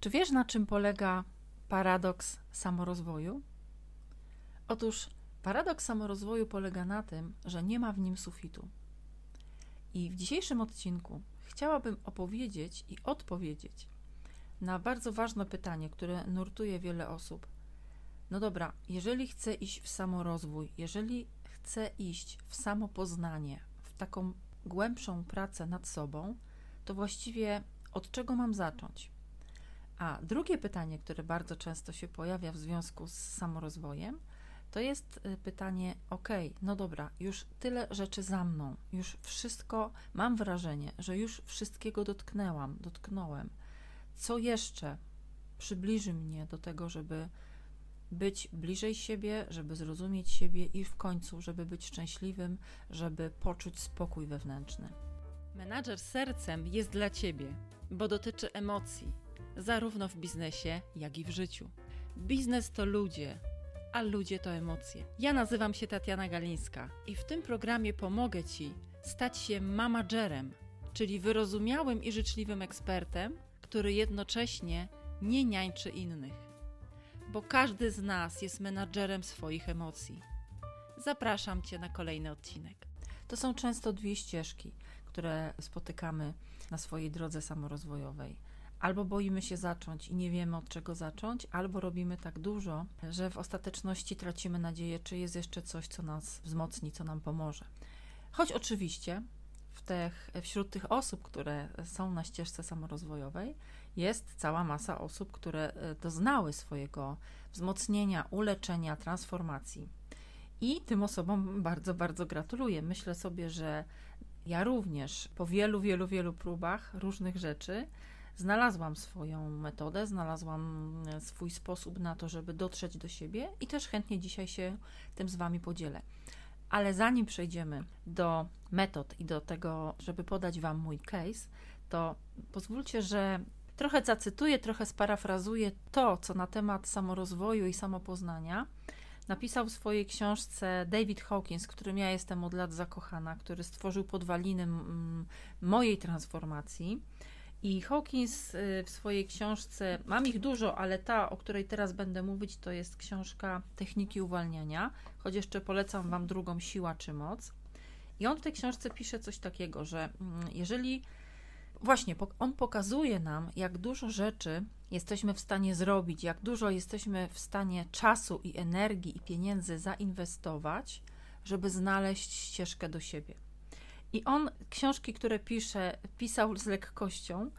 Czy wiesz, na czym polega paradoks samorozwoju? Otóż paradoks samorozwoju polega na tym, że nie ma w nim sufitu. I w dzisiejszym odcinku chciałabym opowiedzieć i odpowiedzieć na bardzo ważne pytanie, które nurtuje wiele osób. No dobra, jeżeli chcę iść w samorozwój, jeżeli chcę iść w samopoznanie, w taką głębszą pracę nad sobą, to właściwie od czego mam zacząć? A drugie pytanie, które bardzo często się pojawia w związku z samorozwojem, to jest y, pytanie: OK, no dobra, już tyle rzeczy za mną, już wszystko, mam wrażenie, że już wszystkiego dotknęłam, dotknąłem. Co jeszcze przybliży mnie do tego, żeby być bliżej siebie, żeby zrozumieć siebie i w końcu, żeby być szczęśliwym, żeby poczuć spokój wewnętrzny. Menadżer sercem jest dla ciebie, bo dotyczy emocji, zarówno w biznesie, jak i w życiu. Biznes to ludzie, a ludzie to emocje. Ja nazywam się Tatiana Galińska i w tym programie pomogę Ci stać się managerem, czyli wyrozumiałym i życzliwym ekspertem, który jednocześnie nie niańczy innych. Bo każdy z nas jest menadżerem swoich emocji. Zapraszam Cię na kolejny odcinek. To są często dwie ścieżki, które spotykamy na swojej drodze samorozwojowej albo boimy się zacząć i nie wiemy od czego zacząć, albo robimy tak dużo, że w ostateczności tracimy nadzieję, czy jest jeszcze coś, co nas wzmocni, co nam pomoże. Choć oczywiście w tych, wśród tych osób, które są na ścieżce samorozwojowej, jest cała masa osób, które e, doznały swojego wzmocnienia, uleczenia, transformacji. I tym osobom bardzo, bardzo gratuluję. Myślę sobie, że ja również po wielu, wielu, wielu próbach różnych rzeczy znalazłam swoją metodę, znalazłam e, swój sposób na to, żeby dotrzeć do siebie i też chętnie dzisiaj się tym z Wami podzielę. Ale zanim przejdziemy do metod i do tego, żeby podać Wam mój case, to pozwólcie, że trochę zacytuję, trochę sparafrazuję to, co na temat samorozwoju i samopoznania napisał w swojej książce David Hawkins, którym ja jestem od lat zakochana, który stworzył podwaliny mojej transformacji. I Hawkins y, w swojej książce, mam ich dużo, ale ta, o której teraz będę mówić, to jest książka Techniki uwalniania, choć jeszcze polecam Wam drugą Siła czy Moc. I on w tej książce pisze coś takiego, że mm, jeżeli właśnie on pokazuje nam, jak dużo rzeczy jesteśmy w stanie zrobić, jak dużo jesteśmy w stanie czasu i energii i pieniędzy zainwestować, żeby znaleźć ścieżkę do siebie. I on książki, które pisze, pisał z lekkością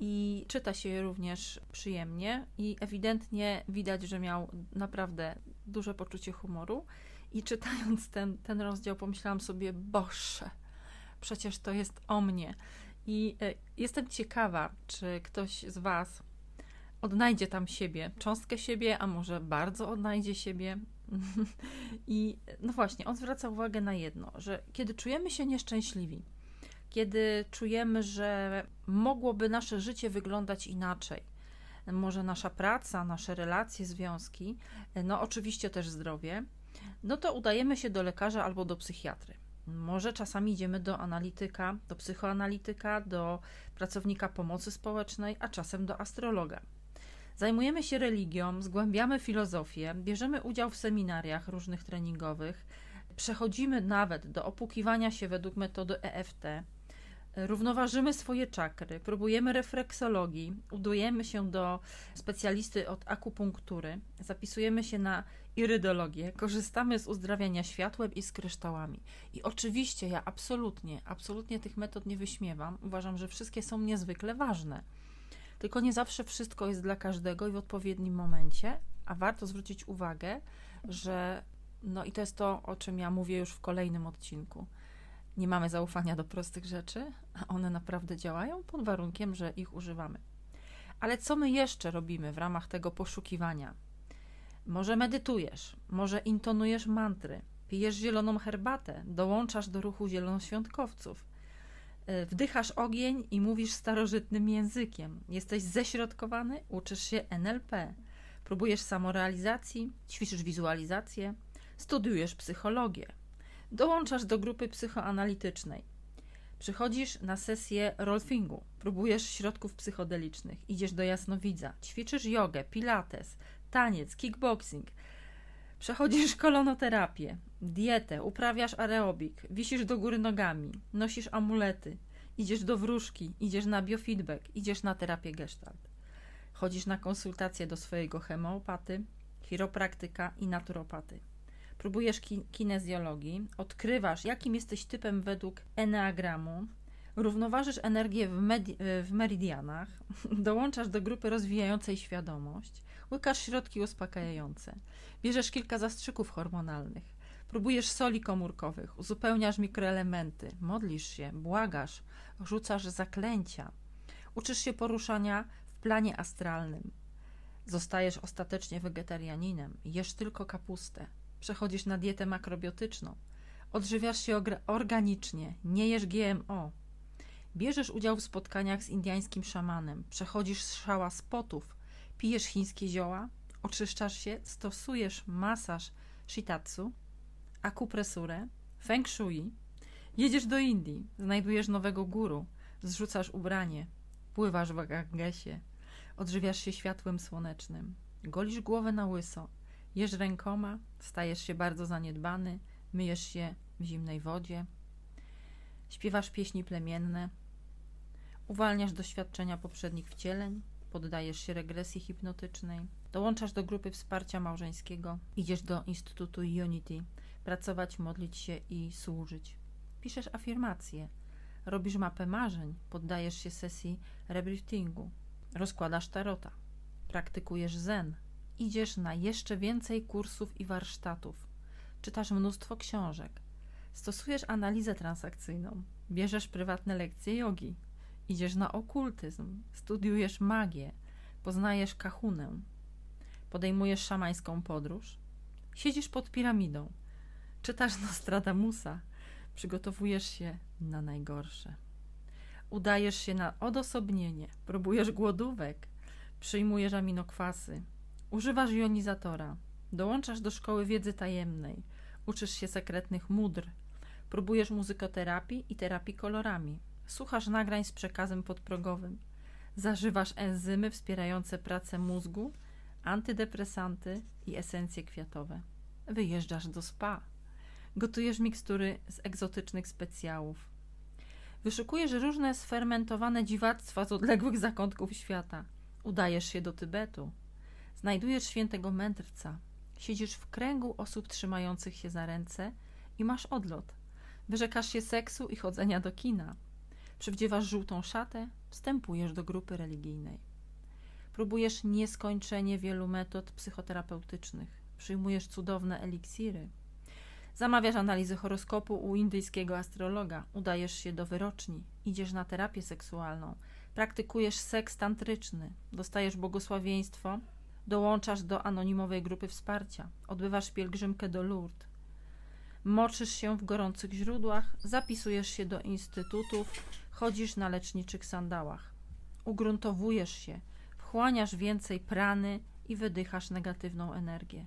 i czyta się je również przyjemnie i ewidentnie widać, że miał naprawdę duże poczucie humoru. I czytając ten, ten rozdział, pomyślałam sobie, Boże, przecież to jest o mnie. I e, jestem ciekawa, czy ktoś z Was odnajdzie tam siebie, cząstkę siebie, a może bardzo odnajdzie siebie I no właśnie, on zwraca uwagę na jedno, że kiedy czujemy się nieszczęśliwi, kiedy czujemy, że mogłoby nasze życie wyglądać inaczej, może nasza praca, nasze relacje, związki, no oczywiście też zdrowie, no to udajemy się do lekarza albo do psychiatry. Może czasami idziemy do analityka, do psychoanalityka, do pracownika pomocy społecznej, a czasem do astrologa. Zajmujemy się religią, zgłębiamy filozofię, bierzemy udział w seminariach różnych treningowych, przechodzimy nawet do opukiwania się według metody EFT, równoważymy swoje czakry, próbujemy refleksologii, udujemy się do specjalisty od akupunktury, zapisujemy się na irydologię, korzystamy z uzdrawiania światłem i z kryształami. I oczywiście ja absolutnie, absolutnie tych metod nie wyśmiewam. Uważam, że wszystkie są niezwykle ważne. Tylko nie zawsze wszystko jest dla każdego i w odpowiednim momencie, a warto zwrócić uwagę, że no i to jest to, o czym ja mówię już w kolejnym odcinku. Nie mamy zaufania do prostych rzeczy, a one naprawdę działają pod warunkiem, że ich używamy. Ale co my jeszcze robimy w ramach tego poszukiwania? Może medytujesz, może intonujesz mantry, pijesz zieloną herbatę, dołączasz do ruchu zielonoświątkowców, wdychasz ogień i mówisz starożytnym językiem. Jesteś ześrodkowany, uczysz się NLP. Próbujesz samorealizacji, ćwiczysz wizualizację, studiujesz psychologię. Dołączasz do grupy psychoanalitycznej. Przychodzisz na sesję rolfingu, próbujesz środków psychodelicznych, idziesz do jasnowidza, ćwiczysz jogę, pilates, taniec, kickboxing, przechodzisz kolonoterapię, dietę, uprawiasz aerobik, wisisz do góry nogami, nosisz amulety, idziesz do wróżki, idziesz na biofeedback, idziesz na terapię gestalt. Chodzisz na konsultacje do swojego hemeopaty, chiropraktyka i naturopaty. Próbujesz ki kinezjologii, odkrywasz, jakim jesteś typem według eneagramu, równoważysz energię w, w meridianach, dołączasz do grupy rozwijającej świadomość, łykasz środki uspokajające, bierzesz kilka zastrzyków hormonalnych, próbujesz soli komórkowych, uzupełniasz mikroelementy, modlisz się, błagasz, rzucasz zaklęcia, uczysz się poruszania w planie astralnym, zostajesz ostatecznie wegetarianinem, jesz tylko kapustę, przechodzisz na dietę makrobiotyczną, odżywiasz się organicznie, nie jesz GMO, bierzesz udział w spotkaniach z indiańskim szamanem, przechodzisz szała spotów, pijesz chińskie zioła, oczyszczasz się, stosujesz masaż shitatsu, akupresurę, feng shui, jedziesz do Indii, znajdujesz nowego guru, zrzucasz ubranie, pływasz w Gangesie, odżywiasz się światłem słonecznym, golisz głowę na łyso, jesz rękoma, stajesz się bardzo zaniedbany, myjesz się w zimnej wodzie, śpiewasz pieśni plemienne, uwalniasz doświadczenia poprzednich wcieleń, poddajesz się regresji hipnotycznej, dołączasz do grupy wsparcia małżeńskiego, idziesz do Instytutu Unity, pracować, modlić się i służyć. Piszesz afirmacje, robisz mapę marzeń, poddajesz się sesji rebirthingu, rozkładasz tarota, praktykujesz zen, idziesz na jeszcze więcej kursów i warsztatów, czytasz mnóstwo książek, stosujesz analizę transakcyjną, bierzesz prywatne lekcje jogi, idziesz na okultyzm, studiujesz magię, poznajesz kahunę, podejmujesz szamańską podróż, siedzisz pod piramidą, czytasz Nostradamusa, przygotowujesz się na najgorsze. Udajesz się na odosobnienie, próbujesz głodówek, przyjmujesz aminokwasy, używasz jonizatora, dołączasz do szkoły wiedzy tajemnej, uczysz się sekretnych mudr, próbujesz muzykoterapii i terapii kolorami, słuchasz nagrań z przekazem podprogowym, zażywasz enzymy wspierające pracę mózgu, antydepresanty i esencje kwiatowe. Wyjeżdżasz do spa. Gotujesz mikstury z egzotycznych specjałów. Wyszukujesz różne sfermentowane dziwactwa z odległych zakątków świata. Udajesz się do Tybetu. Znajdujesz świętego mędrca. Siedzisz w kręgu osób trzymających się za ręce i masz odlot. Wyrzekasz się seksu i chodzenia do kina. Przywdziewasz żółtą szatę, wstępujesz do grupy religijnej. Próbujesz nieskończenie wielu metod psychoterapeutycznych. Przyjmujesz cudowne eliksiry. Zamawiasz analizy horoskopu u indyjskiego astrologa. Udajesz się do wyroczni. Idziesz na terapię seksualną. Praktykujesz seks tantryczny. Dostajesz błogosławieństwo. Dołączasz do anonimowej grupy wsparcia. Odbywasz pielgrzymkę do Lourdes moczysz się w gorących źródłach, zapisujesz się do instytutów, chodzisz na leczniczych sandałach. Ugruntowujesz się, wchłaniasz więcej prany i wydychasz negatywną energię.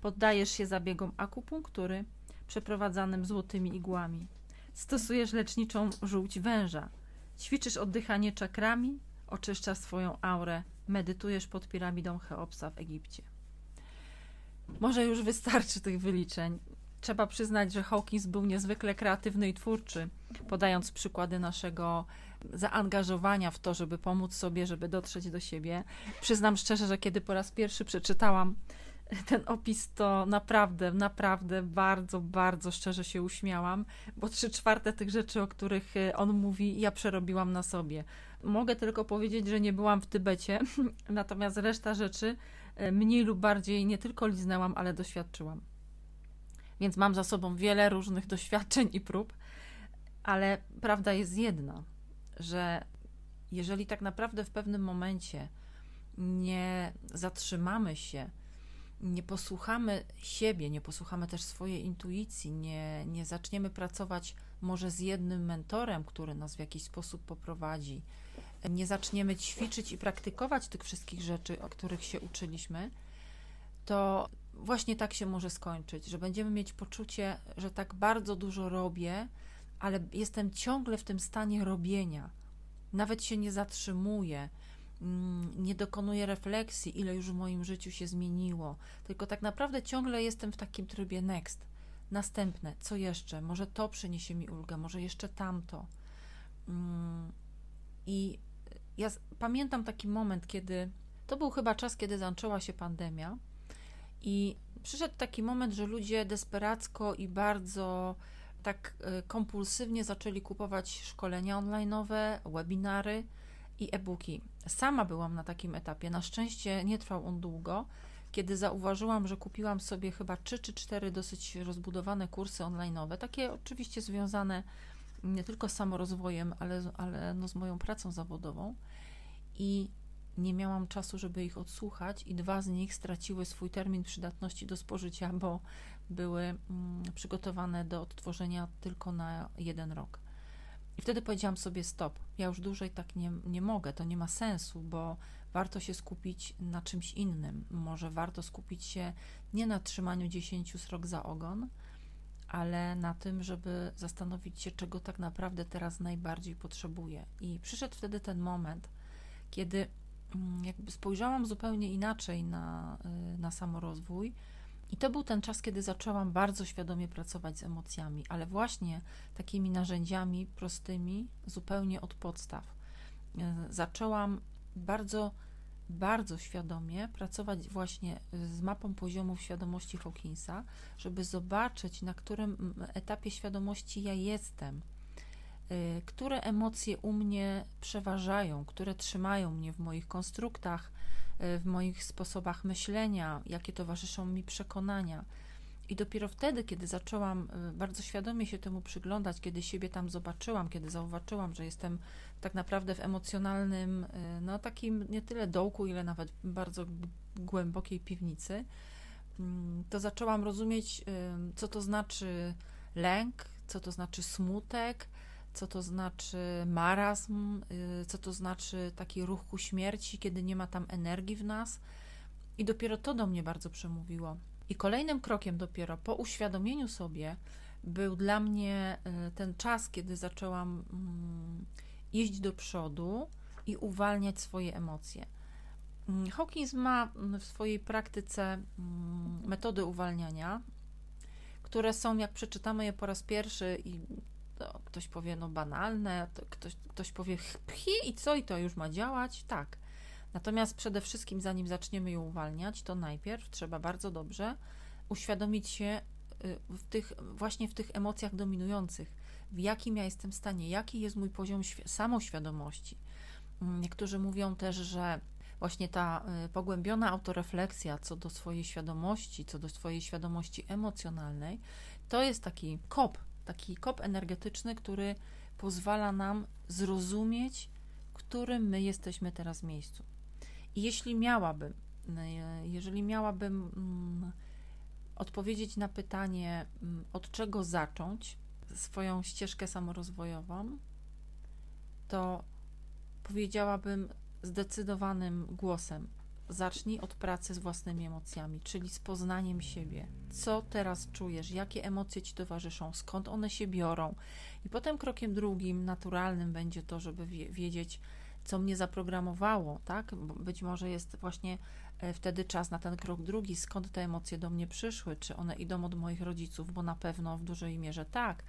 Poddajesz się zabiegom akupunktury przeprowadzanym złotymi igłami. Stosujesz leczniczą żółć węża. Ćwiczysz oddychanie czakrami, oczyszczasz swoją aurę, medytujesz pod piramidą Cheopsa w Egipcie. Może już wystarczy tych wyliczeń. Trzeba przyznać, że Hawkins był niezwykle kreatywny i twórczy, podając przykłady naszego zaangażowania w to, żeby pomóc sobie, żeby dotrzeć do siebie. Przyznam szczerze, że kiedy po raz pierwszy przeczytałam ten opis, to naprawdę, naprawdę bardzo, bardzo szczerze się uśmiałam, bo trzy czwarte tych rzeczy, o których e, on mówi, ja przerobiłam na sobie. Mogę tylko powiedzieć, że nie byłam w Tybecie, natomiast reszta rzeczy e, mniej lub bardziej nie tylko liznęłam, ale doświadczyłam. Więc mam za sobą wiele różnych doświadczeń i prób, ale prawda jest jedna, że jeżeli tak naprawdę w pewnym momencie nie zatrzymamy się, nie posłuchamy siebie, nie posłuchamy też swojej intuicji, nie, nie zaczniemy pracować może z jednym mentorem, który nas w jakiś sposób poprowadzi, nie zaczniemy ćwiczyć i praktykować tych wszystkich rzeczy, o których się uczyliśmy, to właśnie tak się może skończyć, że będziemy mieć poczucie, że tak bardzo dużo robię, ale jestem ciągle w tym stanie robienia. Nawet się nie zatrzymuję, mm, nie dokonuję refleksji, ile już w moim życiu się zmieniło, tylko tak naprawdę ciągle jestem w takim trybie next. Następne, co jeszcze? Może to przyniesie mi ulgę, może jeszcze tamto. Mm, I ja pamiętam taki moment, kiedy to był chyba czas, kiedy zaczęła się pandemia i przyszedł taki moment, że ludzie desperacko i bardzo tak e, kompulsywnie zaczęli kupować szkolenia online'owe, webinary i e-booki. Sama byłam na takim etapie. Na szczęście nie trwał on długo, kiedy zauważyłam, że kupiłam sobie chyba 3 czy 4 dosyć rozbudowane kursy online'owe, takie oczywiście związane nie tylko z samorozwojem, ale, ale no z moją pracą zawodową. I nie miałam czasu, żeby ich odsłuchać, i dwa z nich straciły swój termin przydatności do spożycia, bo były mm, przygotowane do odtworzenia tylko na jeden rok. I wtedy powiedziałam sobie: Stop, ja już dłużej tak nie, nie mogę, to nie ma sensu, bo warto się skupić na czymś innym. Może warto skupić się nie na trzymaniu dziesięciu srok za ogon, ale na tym, żeby zastanowić się, czego tak naprawdę teraz najbardziej potrzebuję. I przyszedł wtedy ten moment, kiedy jakby spojrzałam zupełnie inaczej na, y, na samorozwój. I to był ten czas, kiedy zaczęłam bardzo świadomie pracować z emocjami, ale właśnie takimi narzędziami prostymi, zupełnie od podstaw. Y, zaczęłam bardzo, bardzo świadomie pracować właśnie z mapą poziomów świadomości Hawkinsa, żeby zobaczyć, na którym etapie świadomości ja jestem Y, które emocje u mnie przeważają, które trzymają mnie w moich konstruktach, y, w moich sposobach myślenia, jakie towarzyszą mi przekonania. I dopiero wtedy, kiedy zaczęłam y, bardzo świadomie się temu przyglądać, kiedy siebie tam zobaczyłam, kiedy zauważyłam, że jestem tak naprawdę w emocjonalnym, no takim nie tyle dołku, ile nawet bardzo głębokiej piwnicy, mm, to zaczęłam rozumieć, co to znaczy lęk, co to znaczy smutek, co to znaczy marazm, y, co to znaczy taki ruch ku śmierci, kiedy nie ma tam energii w nas. I dopiero to do mnie bardzo przemówiło. I kolejnym krokiem dopiero po uświadomieniu sobie był dla mnie y, ten czas, kiedy zaczęłam mm, iść do przodu i uwalniać swoje emocje. Mm, Hawkins ma w swojej praktyce mm, metody uwalniania, które są, jak przeczytamy je po raz pierwszy i to ktoś powie, no banalne, ktoś, ktoś powie, pchi i co, i to już ma działać? Tak. Natomiast przede wszystkim, zanim zaczniemy ją uwalniać, to najpierw trzeba bardzo dobrze uświadomić się y, w tych, właśnie w tych emocjach dominujących, w jakim ja jestem stanie, jaki jest mój poziom samoświadomości. Mm, niektórzy mówią też, że właśnie ta y, pogłębiona autorefleksja co do swojej świadomości, co do swojej świadomości emocjonalnej, to jest taki kop taki kop energetyczny, który pozwala nam zrozumieć, w którym my jesteśmy teraz miejscu. I jeśli miałabym, jeżeli miałabym mm, odpowiedzieć na pytanie, mm, od czego zacząć swoją ścieżkę samorozwojową, to powiedziałabym zdecydowanym głosem: zacznij od pracy z własnymi emocjami, czyli z poznaniem siebie. Co teraz czujesz, jakie emocje ci towarzyszą, skąd one się biorą. I potem krokiem drugim, naturalnym będzie to, żeby wiedzieć, co mnie zaprogramowało, tak? Być może jest właśnie e, wtedy czas na ten krok drugi, skąd te emocje do mnie przyszły, czy one idą od moich rodziców, bo na pewno w dużej mierze tak,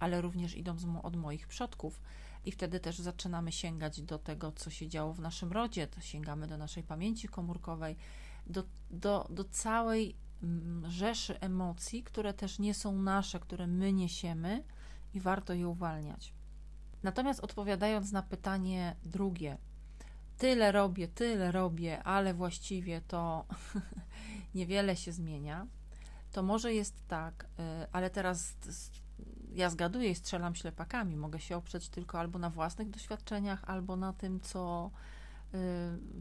ale również idą od moich przodków i wtedy też zaczynamy sięgać do tego, co się działo w naszym rodzie, to sięgamy do naszej pamięci komórkowej, do, do, do całej mm, rzeszy emocji, które też nie są nasze, które my niesiemy i warto je uwalniać. Natomiast odpowiadając na pytanie drugie, tyle robię, tyle robię, ale właściwie to niewiele się zmienia, to może jest tak, y, ale teraz ja zgaduję i strzelam ślepakami. Mogę się oprzeć tylko albo na własnych doświadczeniach, albo na tym, co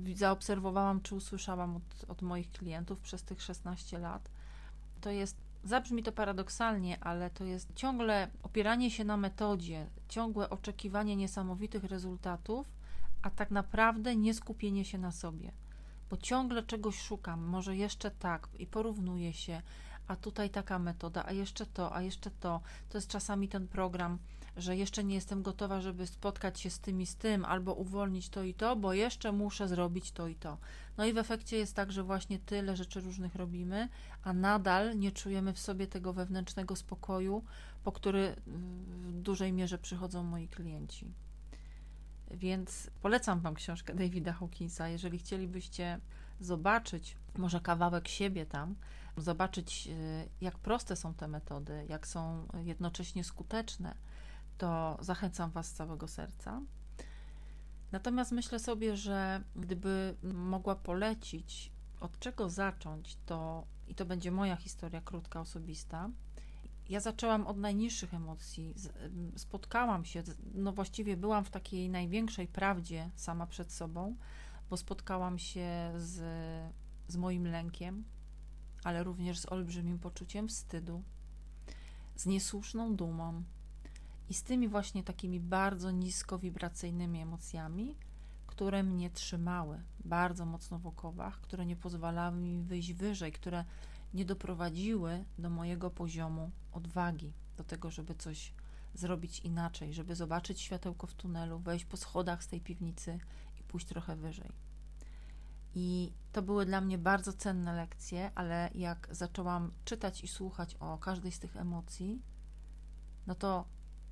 y, zaobserwowałam czy usłyszałam od, od moich klientów przez tych 16 lat. To jest, zabrzmi to paradoksalnie, ale to jest ciągle opieranie się na metodzie, ciągłe oczekiwanie niesamowitych rezultatów, a tak naprawdę nie skupienie się na sobie bo ciągle czegoś szukam, może jeszcze tak i porównuję się, a tutaj taka metoda, a jeszcze to, a jeszcze to. To jest czasami ten program, że jeszcze nie jestem gotowa, żeby spotkać się z tym i z tym, albo uwolnić to i to, bo jeszcze muszę zrobić to i to. No i w efekcie jest tak, że właśnie tyle rzeczy różnych robimy, a nadal nie czujemy w sobie tego wewnętrznego spokoju, po który w dużej mierze przychodzą moi klienci. Więc polecam Wam książkę Davida Hawkinsa. Jeżeli chcielibyście zobaczyć może kawałek siebie tam, zobaczyć, y, jak proste są te metody, jak są jednocześnie skuteczne, to zachęcam Was z całego serca. Natomiast myślę sobie, że gdyby mogła polecić, od czego zacząć, to i to będzie moja historia krótka, osobista. Ja zaczęłam od najniższych emocji. Spotkałam się, no właściwie byłam w takiej największej prawdzie sama przed sobą, bo spotkałam się z, z moim lękiem, ale również z olbrzymim poczuciem wstydu, z niesłuszną dumą i z tymi właśnie takimi bardzo niskowibracyjnymi emocjami, które mnie trzymały bardzo mocno w okowach, które nie pozwalały mi wyjść wyżej, które nie doprowadziły do mojego poziomu odwagi, do tego, żeby coś zrobić inaczej, żeby zobaczyć światełko w tunelu, wejść po schodach z tej piwnicy i pójść trochę wyżej. I to były dla mnie bardzo cenne lekcje, ale jak zaczęłam czytać i słuchać o każdej z tych emocji, no to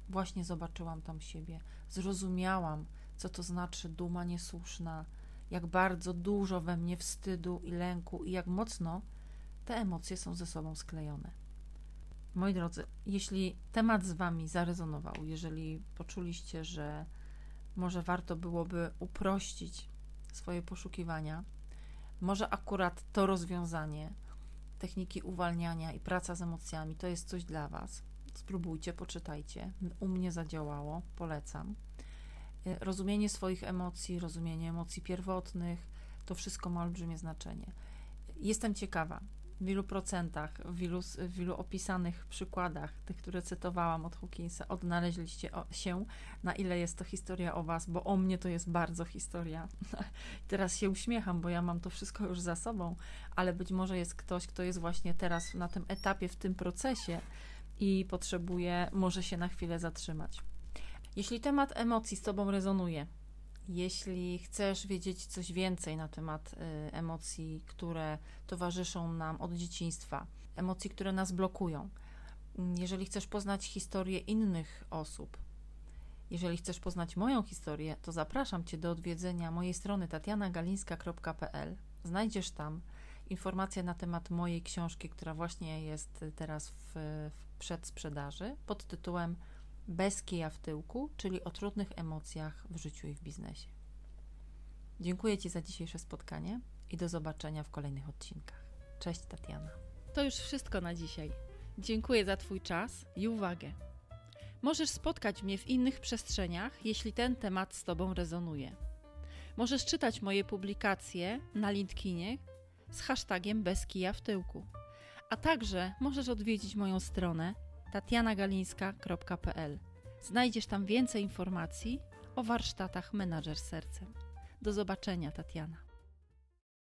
właśnie zobaczyłam tam siebie, zrozumiałam, co to znaczy duma niesłuszna, jak bardzo dużo we mnie wstydu i lęku i jak mocno te emocje są ze sobą sklejone. Moi drodzy, jeśli temat z Wami zarezonował, jeżeli poczuliście, że może warto byłoby uprościć swoje poszukiwania, może akurat to rozwiązanie, techniki uwalniania i praca z emocjami to jest coś dla Was. Spróbujcie, poczytajcie. U mnie zadziałało, polecam. E, rozumienie swoich emocji, rozumienie emocji pierwotnych, to wszystko ma olbrzymie znaczenie. Jestem ciekawa, w ilu procentach, w ilu, w ilu opisanych przykładach, tych, które cytowałam od Hawkinsa, odnaleźliście się, na ile jest to historia o Was, bo o mnie to jest bardzo historia. teraz się uśmiecham, bo ja mam to wszystko już za sobą, ale być może jest ktoś, kto jest właśnie teraz na tym etapie, w tym procesie i potrzebuje może się na chwilę zatrzymać. Jeśli temat emocji z Tobą rezonuje, jeśli chcesz wiedzieć coś więcej na temat y, emocji, które towarzyszą nam od dzieciństwa, emocji, które nas blokują, mm, jeżeli chcesz poznać historię innych osób, jeżeli chcesz poznać moją historię, to zapraszam Cię do odwiedzenia mojej strony tatianagalińska.pl. Znajdziesz tam informacje na temat mojej książki, która właśnie jest teraz w, w przedsprzedaży pod tytułem bez kija w tyłku, czyli o trudnych emocjach w życiu i w biznesie. Dziękuję Ci za dzisiejsze spotkanie i do zobaczenia w kolejnych odcinkach. Cześć Tatiana. To już wszystko na dzisiaj. Dziękuję za Twój czas i uwagę. Możesz spotkać mnie w innych przestrzeniach, jeśli ten temat z Tobą rezonuje. Możesz czytać moje publikacje na LinkedInie z hashtagiem bez kija w tyłku. A także możesz odwiedzić moją stronę tatianagalińska.pl. Znajdziesz tam więcej informacji o warsztatach Menadżer Sercem. Do zobaczenia, Tatiana.